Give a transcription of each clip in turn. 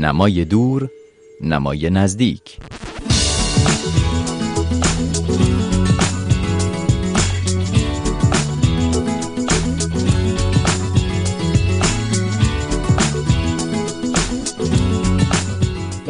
نمای دور نمای نزدیک.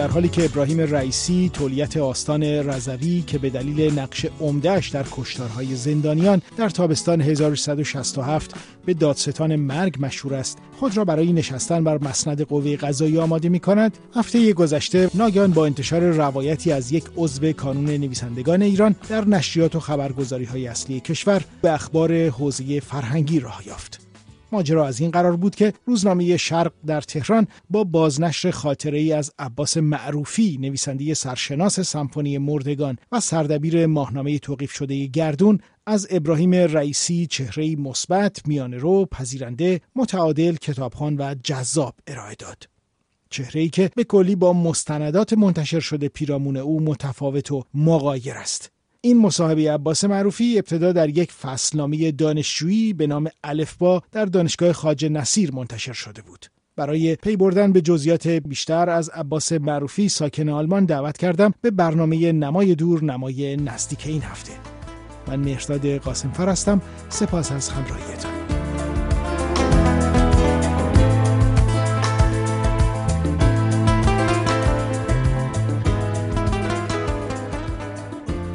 در حالی که ابراهیم رئیسی تولیت آستان رضوی که به دلیل نقش عمدهش در کشتارهای زندانیان در تابستان 1367 به دادستان مرگ مشهور است خود را برای نشستن بر مسند قوه قضایی آماده می کند هفته گذشته ناگهان با انتشار روایتی از یک عضو کانون نویسندگان ایران در نشریات و خبرگزاری های اصلی کشور به اخبار حوزه فرهنگی راه یافت. ماجرا از این قرار بود که روزنامه شرق در تهران با بازنشر خاطره ای از عباس معروفی نویسنده سرشناس سمفونی مردگان و سردبیر ماهنامه توقیف شده گردون از ابراهیم رئیسی چهره مثبت رو پذیرنده متعادل کتابخان و جذاب ارائه داد. چهره ای که به کلی با مستندات منتشر شده پیرامون او متفاوت و مغایر است. این مصاحبه عباس معروفی ابتدا در یک فصلنامه دانشجویی به نام الفبا در دانشگاه خاج نصیر منتشر شده بود. برای پی بردن به جزئیات بیشتر از عباس معروفی ساکن آلمان دعوت کردم به برنامه نمای دور نمای نزدیک این هفته. من مهرداد قاسم هستم سپاس از همراهیتان.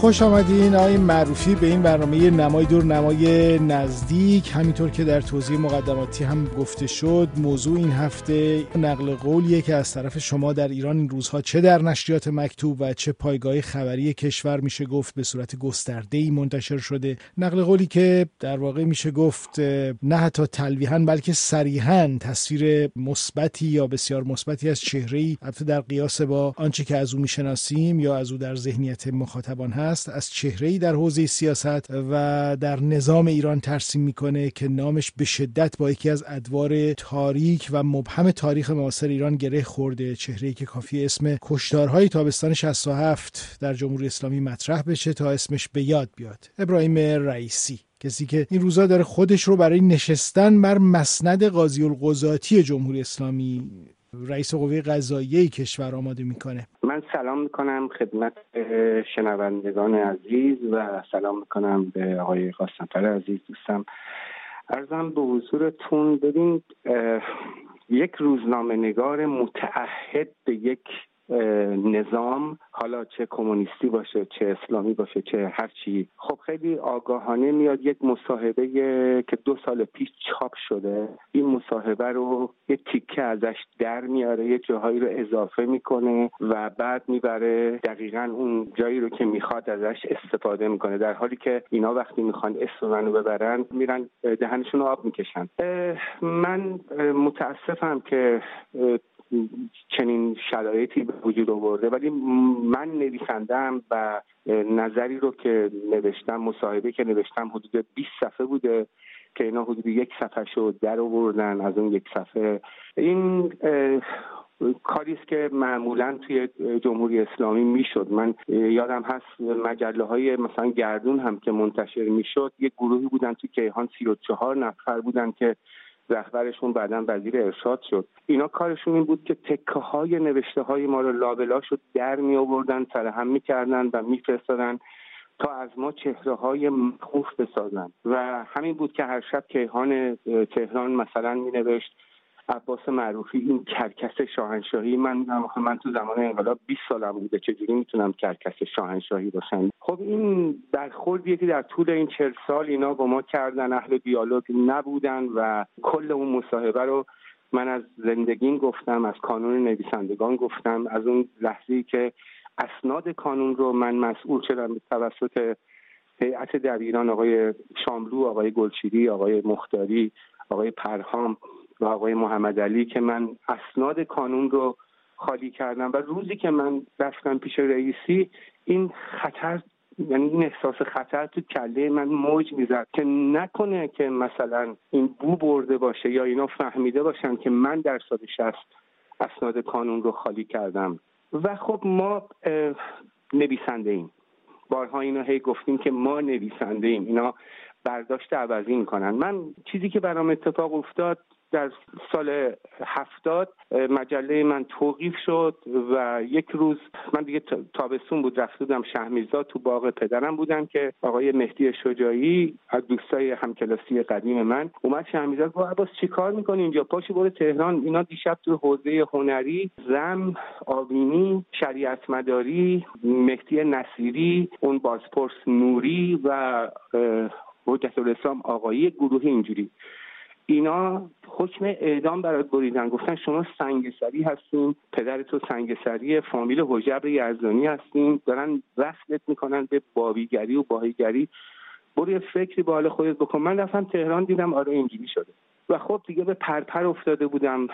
خوش آمدین آقای معروفی به این برنامه نمای دور نمای نزدیک. همینطور که در توضیح مقدماتی هم گفته شد موضوع این هفته نقل قولیه که از طرف شما در ایران این روزها چه در نشریات مکتوب و چه پایگاه خبری کشور میشه گفت به صورت گسترده ای منتشر شده. نقل قولی که در واقع میشه گفت نه حتی تلویحا بلکه صریحا تصویر مثبتی یا بسیار مثبتی از چهره ای در قیاس با آنچه که از او می‌شناسیم یا از او در ذهنیت مخاطبان هست است از چهره ای در حوزه سیاست و در نظام ایران ترسیم می‌کنه که نامش به شدت با یکی از ادوار تاریک و مبهم تاریخ معاصر ایران گره خورده. چهره ای که کافی اسم کشتارهای تابستان 67 در جمهوری اسلامی مطرح بشه تا اسمش به یاد بیاد. ابراهیم رئیسی کسی که این روزا داره خودش رو برای نشستن بر مسند قاضی القضاتی جمهوری اسلامی رئیس قوه قضاییه کشور آماده می‌کنه. من سلام می‌کنم خدمت شنوندگان عزیز و سلام می‌کنم به آقای قاسمفر عزیز دوستم. ارزم به حضورتون ببین یک روزنامه نگار متعهد به یک نظام حالا چه کمونیستی باشه چه اسلامی باشه چه هر چی. خب خیلی آگاهانه میاد یک مصاحبه که دو سال پیش چاپ شده. این مصاحبه رو یه تیکه ازش در میاره یه جاهایی رو اضافه می‌کنه و بعد می‌بره دقیقا اون جایی رو که می‌خواد ازش استفاده می‌کنه. در حالی که اینا وقتی می‌خوان اسم منو ببرن میرن دهنشون رو آب می‌کشن. من متاسفم که چنین شرایطی به وجود آورده. ولی من نویسندم و نظری رو که نوشتم مصاحبه که نوشتم حدود 20 صفحه بوده که اینا حدود یک صفحه شد در آوردن از اون یک صفحه. این کاری است که معمولا توی جمهوری اسلامی می‌شد. من یادم هست مجله های مثلا گردون هم که منتشر می‌شد یک گروهی بودن توی کیهان سی و چهار نفر بودن که رهبرشون بعدا وزیر ارشاد شد. اینا کارشون این بود که تکه های نوشته های ما رو لابلا شد در می آوردن هم می‌کردن و میفرستادن تا از ما چهره های مخوف بسازن. و همین بود که هر شب کیهان تهران مثلا می نوشت عباس معروفی این کرکس شاهنشاهی من من تو زمان انقلاب 20 سالم بوده چجوری می‌تونم کرکس شاهنشاهی باشم؟ خب این برخوردیه که در طول این چهل سال اینا با ما کردن اهل دیالوگ نبودن و کل اون مصاحبه رو من از زندگیم گفتم از کانون نویسندگان گفتم از اون لحظه که اسناد کانون رو من مسئول شدم توسط هیئت دبیران آقای شاملو آقای گلچیری آقای مختاری آقای پرهام. و آقای محمد علی که من اسناد کانون رو خالی کردم و روزی که من رفتم پیش رئیسی این خطر یعنی این احساس خطر تو کله من موج می‌زد که نکنه که مثلا این بو برده باشه یا اینا فهمیده باشن که من در سال شست اسناد کانون رو خالی کردم. و خب ما نویسنده ایم. بارها اینا هی گفتیم که ما نویسنده ایم. اینا برداشت عوضی می‌کنن. من چیزی که برام اتفاق افتاد در سال هفتاد مجله من توقیف شد و یک روز من دیگه تابستون بود رفته بودم تو باغ پدرم بودم که آقای مهدی شجاعی از دوستای همکلاسی قدیم من اومد شهمیزاد گفت عباس چی کار می‌کنی اینجا؟ پاشی برو تهران. اینا دیشب تو حوزه هنری زم آبینی شریعت مداری مهدی نصیری اون بازپرس نوری و حجت الاسلام آقایی گروه اینجوری. اینا حکم اعدام برات بریدن. گفتن شما سنگسری هستین پدر تو سنگسری فامیل حجبر یزدانی هستین. دارن وصلت می‌کنن به بابیگری و باهیگری. برو یه فکری به حال خودت بکن. من رفتم تهران دیدم آره اینجوری شده. و خب دیگه به پرپر افتاده بودم.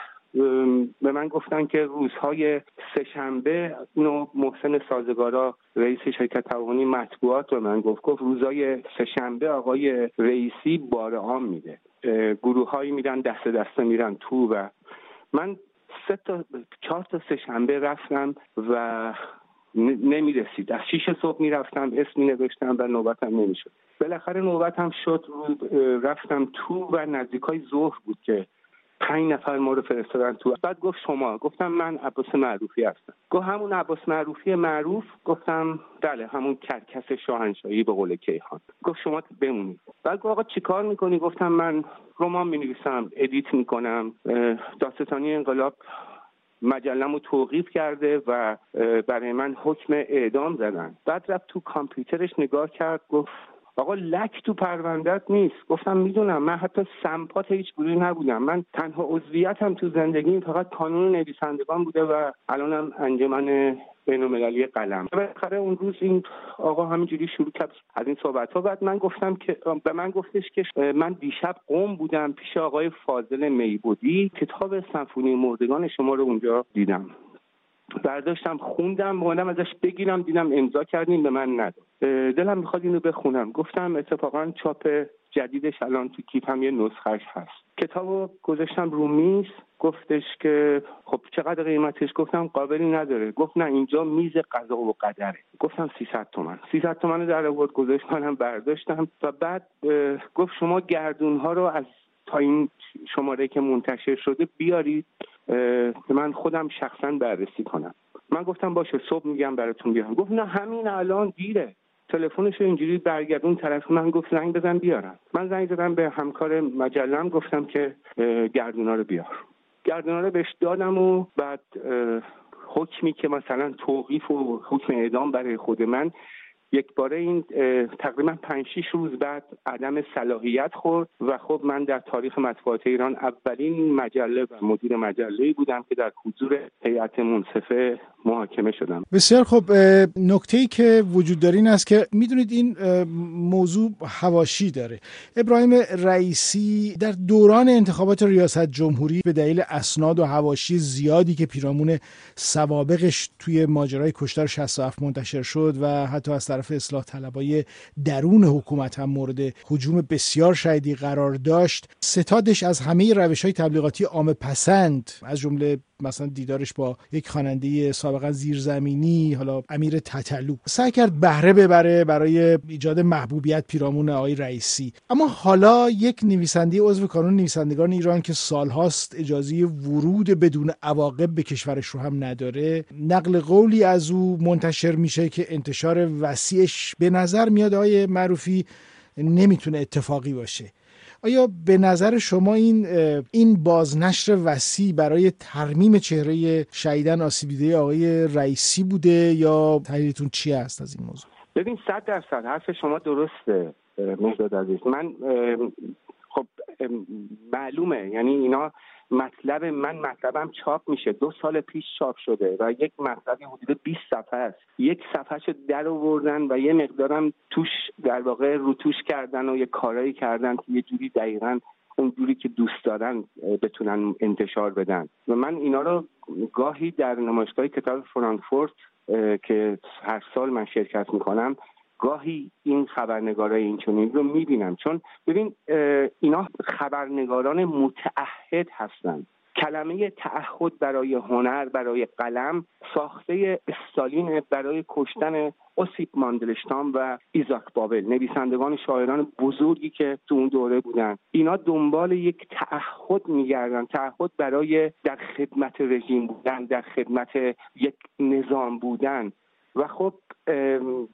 به من گفتن که روزهای سهشنبه اینو محسن سازگارا رئیس شرکت تعاونی مطبوعات به من گفت. گفت روزای سهشنبه آقای رئیسی بار عام میده. گروه هایی میرن دست دسته میرن تو و من سه تا چهار تا سهشنبه رفتم و نمی‌رسید. از شیش صبح می‌رفتم اسمی نوشتم و نوبتم نمی‌شد. بالاخره نوبتم شد رفتم تو و نزدیک های ظهر بود که پنج نفر ما رو فرستادن تو. بعد گفت شما. گفتم من عباس معروفی هستم. گفت همون عباس معروفی معروف؟ گفتم بله همون کرکس شاهنشاهی به قول کیهان. گفت شما بمونید. بعد گفت آقا چیکار می‌کنی؟ گفتم من رمان می‌نویسم edit می‌کنم. دادستانی انقلاب مجلم رو توقیف کرده و برای من حکم اعدام زدن. بعد رفت تو کامپیوترش نگاه کرد گفت آقا لک تو پروندت نیست. گفتم می‌دونم. من حتی سمپات هیچ گروهی نبودم. من تنها عضویتم تو زندگی فقط کانون نویسندگان بوده و الانم انجمن بین المللی قلم. بالاخره اون روز این آقا همینجوری شروع کرد از این صحبت ها بعد من گفتم که به من گفتش که من دیشب قوم بودم پیش آقای فاضل میبودی کتاب سمفونی مردگان شما رو اونجا دیدم. برداشتم خوندم بودم ازش بگیرم دیدم امضا کردیم به من نداد. دلم می‌خواد اینو بخونم. گفتم اتفاقا چاپ جدیدش الان تو کیفم یه نسخهش هست. کتابو گذاشتم رو میز گفتش که خب چقدر قیمتش؟ گفتم قابلی نداره. گفت نه اینجا میز قضا و قدره. گفتم 300 تومن. 300 تومن در آورد گذاشت منم برداشتم. و بعد گفت شما گردون ها رو از تا این شماره که منتشر شده بیارید. من خودم شخصا بررسی کنم. من گفتم باشه صبح میگم براتون بیارم. گفت نه همین الان دیره. تلفنش اینجوری برگردون طرف من گفت زنگ بزن بیارم. من زنگ زدم به همکار مجلم گفتم که گردونا رو بیار. گردونا رو بهش دادم و بعد حکمی که مثلا توقیف و حکم اعدام برای خود من یک باره این تقریبا پنج شیش روز بعد عدم صلاحیت خورد و خب من در تاریخ مطبوعات ایران اولین مجله و مدیر مجله بودم که در حضور هیئت منصفه محاکمه شدم. بسیار خب نکته ای که وجود داره این است که می‌دونید این موضوع هواشی داره. ابراهیم رئیسی در دوران انتخابات ریاست جمهوری به دلیل اسناد و هواشی زیادی که پیرامون سوابقش توی ماجرای کشتار 67 منتشر شد و حتی از طرف اصلاح طلبای درون حکومت هم مورد حجوم بسیار شدیدی قرار داشت. ستادش از همه روش های تبلیغاتی عام پسند از جمله مثلا دیدارش با یک خواننده سابقا زیرزمینی حالا امیر تتلو. سعی کرد بهره ببره برای ایجاد محبوبیت پیرامون آقای رئیسی. اما حالا یک نویسنده عضو کانون نویسندگان ایران که سالهاست اجازه ورود بدون عواقب به کشورش رو هم نداره نقل قولی از او منتشر میشه که انتشار وسیعش به نظر میاد آقای معروفی نمی‌تونه اتفاقی باشه. آیا به نظر شما این این بازنشر وسیع برای ترمیم چهره شهیدن آسیب آقای رئیسی بوده یا تحلیلتون چی است از این موضوع؟ ببین صد درصد. حرف شما درسته مهداد عزیز. من خب معلومه. یعنی اینا مطلب من مطلبم چاپ میشه. دو سال پیش چاپ شده و یک مطلبی حدود 20 صفحه است. یک صفحه در آوردن و یه مقدارم توش در واقع روتوش کردن و یه کارایی کردن که یه جوری دقیقا اون جوری که دوست دارن بتونن انتشار بدن. و من اینا رو گاهی در نمایشگاه کتاب فرانکفورت که هر سال من شرکت می‌کنم گاهی این خبرنگارای این چونین رو می‌بینم. چون ببین اینا خبرنگاران متعهد هستن. کلمه تعهد برای هنر برای قلم ساخته استالین برای کشتن اوسیپ ماندلشتام و ایزاک بابل نویسندگان شاعران بزرگی که تو اون دوره بودن. اینا دنبال یک تعهد میگردن. تعهد برای در خدمت رژیم بودن در خدمت یک نظام بودن. و خب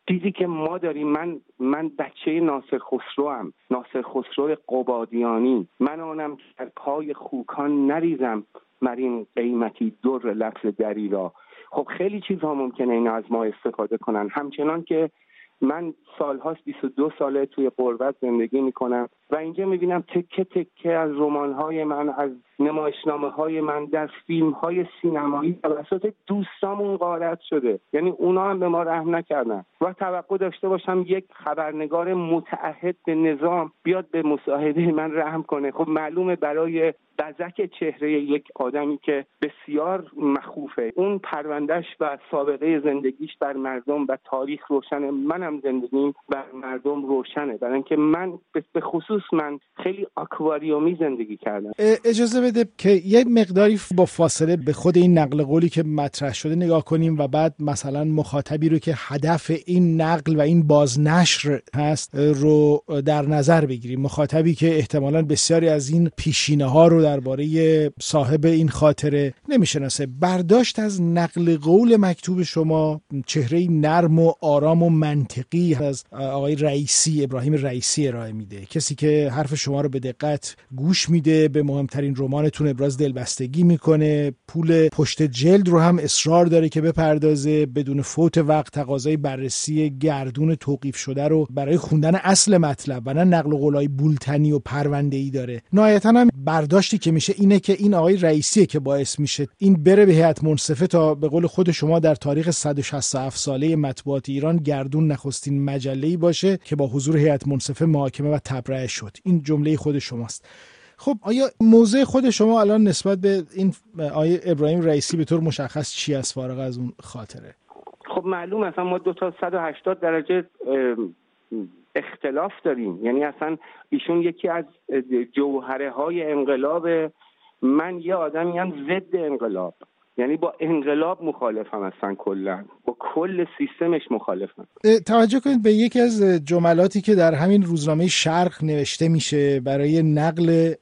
دیدی که ما داریم من من بچه ناصر خسرو هم ناصر خسرو قبادیانی. من آنم که در پای خوکان نریزم مرین قیمتی در لفظ دری را. خب خیلی چیزها ممکنه این از ما استفاده کنن. همچنان که من سالهاست 22 ساله توی قربت زندگی می‌کنم و اینجا می‌بینم تکه تکه از رمانهای من از نمایشنامه های من در فیلم های سینمایی توسط دوستامون غارت شده. یعنی اونا هم به ما رحم نکردن. و توقع داشته باشم یک خبرنگار متعهد به نظام بیاد به مصاحبه من رحم کنه. خب معلومه برای بزک چهره یک آدمی که بسیار مخوفه. اون پروندهش و سابقه زندگیش بر مردم و تاریخ روشنه. منم زندگیم بر مردم روشنه. برای اینکه من به خصوص من خیلی آکواریومی زندگی کردم. اجازه بده که یه مقداری با فاصله به خود این نقل قولی که مطرح شده نگاه کنیم و بعد مثلا مخاطبی رو که هدف این نقل و این بازنشر هست رو در نظر بگیریم. مخاطبی که احتمالا بسیاری از این پیشینه ها رو درباره صاحب این خاطره نمی‌شناسه. برداشت از نقل قول مکتوب شما چهره نرم و آرام و منطقی از آقای رئیسی ابراهیم رئیسی ارائه میده. کسی که حرف شما رو به دقت گوش میده به مهمترین رمانتون ابراز دلبستگی می‌کنه. پول پشت جلد رو هم اصرار داره که بپردازه. بدون فوت وقت تقاضای بررسی گردون توقیف شده رو برای خوندن اصل مطلب و نه نقل قولای بولتنی و پرونده ای داره. نهایتا هم برداشتی که میشه اینه که این آقای رئیسیه که باعث میشه این بره به هیئت منصفه تا به قول خود شما در تاریخ 167 ساله مطبوعات ایران گردون نخستین مجله باشه که با حضور هیئت منصفه محاکمه و تبرئه شد. این جمله خود شماست. خب آیا موضع خود شما الان نسبت به این آیه ابراهیم رئیسی به طور مشخص چی است فارغ از اون خاطره؟ خب معلوم اصلا ما دو تا 180 درجه اختلاف داریم. یعنی اصلا ایشون یکی از جوهره های انقلاب من یه آدمی هم ضد انقلاب. یعنی با انقلاب مخالفم اصلا کلا. با کل سیستمش مخالفم توجه کنید به یکی از جملاتی که در همین روزنامه شرق نوشته میشه برای نقل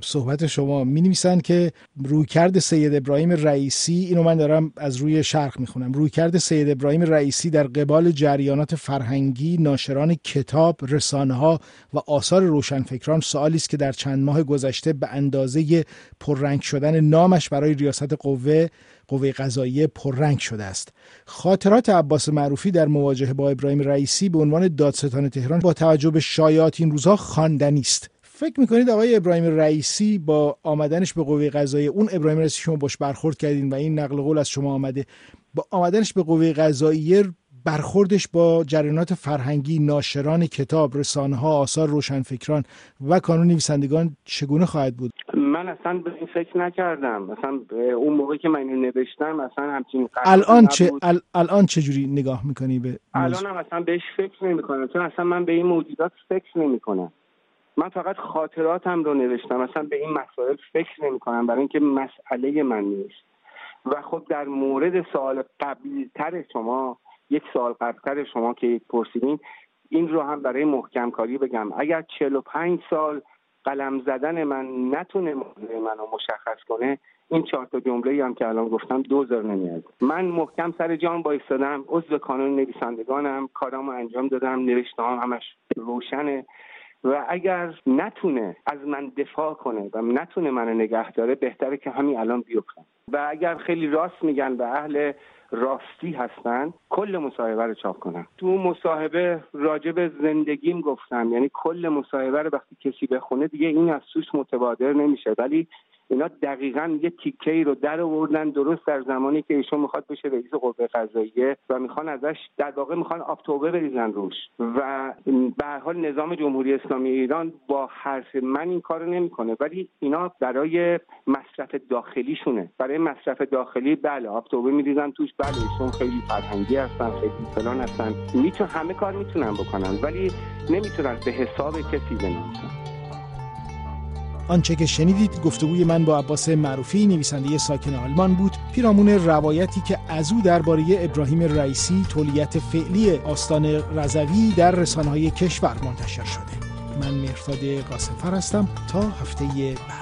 صحبت شما. می نویسن که رویکرد سید ابراهیم رئیسی اینو من دارم از روی شرق می‌خونم. رویکرد سید ابراهیم رئیسی در قبال جریانات فرهنگی ناشران کتاب رسانه ها و آثار روشنفکران سوالی است که در چند ماه گذشته به اندازه پررنگ شدن نامش برای ریاست قوه قوه قضاییه پررنگ شده است. خاطرات عباس معروفی در مواجهه با ابراهیم رئیسی به عنوان دادستان تهران با توجه به شایعات این روزها خواندنی است. فکر می‌کنید آقای ابراهیم رئیسی با آمدنش به قوه قضاییه اون ابراهیم رئیسی شما باش برخورد کردین و این نقل قول از شما آمده با آمدنش به قوه قضاییه برخوردش با جریانات فرهنگی ناشران کتاب رسانه ها آثار روشنفکران و کانون نویسندگان چگونه خواهد بود؟ من اصلا به این فکر نکردم. مثلا اون موقعی که من نوشتم اصلا همچین الان چه الان چه جوری نگاه می‌کنی به الان هم اصلا بهش فکر نمی‌کنم چون اصلا من به این موجودات فکر نمی‌کنم. من فقط خاطراتم رو نوشتم اصلا به این مسائل فکر نمی کنم برای اینکه مسئله من نیست. و خب در مورد سوال قبلتر شما یک سوال قبلتر شما که پرسیدین این رو هم برای محکم کاری بگم. اگر 45 سال قلم زدن من نتونه موضوع منو مشخص کنه. این چهار تا جمله هم که الان گفتم دوزار نمیاد. من محکم سر جان بایستادم عضو کانون نویسندگانم کارامو انجام دادم نوشته همش روشنه. و اگر نتونه از من دفاع کنه و نتونه منو نگه داره بهتره که همین الان بیفتم. و اگر خیلی راست میگن و اهل راستی هستن کل مصاحبه رو چاپ کنن تو مصاحبه راجع به زندگیم گفتم. یعنی کل مصاحبه رو وقتی کسی بخونه دیگه این از سوش متبادر نمیشه. ولی اینا دقیقا یه تیکه ای رو در آوردن درست در زمانی که ایشون می‌خواد بشه رئیس قوه قضاییه و می‌خوان ازش در واقع می‌خوان آبتوبه بریزن روش. و به حال نظام جمهوری اسلامی ایران با حرف من این کارو نمی‌کنه. ولی اینا برای مصرف داخلیشونه. برای مصرف داخلی بله آبتوبه میریزن توش. بله ایشون خیلی فرهنگی هستن خیلی فلان هستن. میتون همه کار می‌تونن بکنن ولی نمی‌تونن به حساب کسی بنویسن آنچه که شنیدید گفتگوی من با عباس معروفی نویسنده ساکن آلمان بود. پیرامون روایتی که از او درباره ابراهیم رئیسی تولیت فعلی آستان رضوی در رسانه‌های کشور منتشر شده. من مهرداد قاسمفر هستم. تا هفته بعد.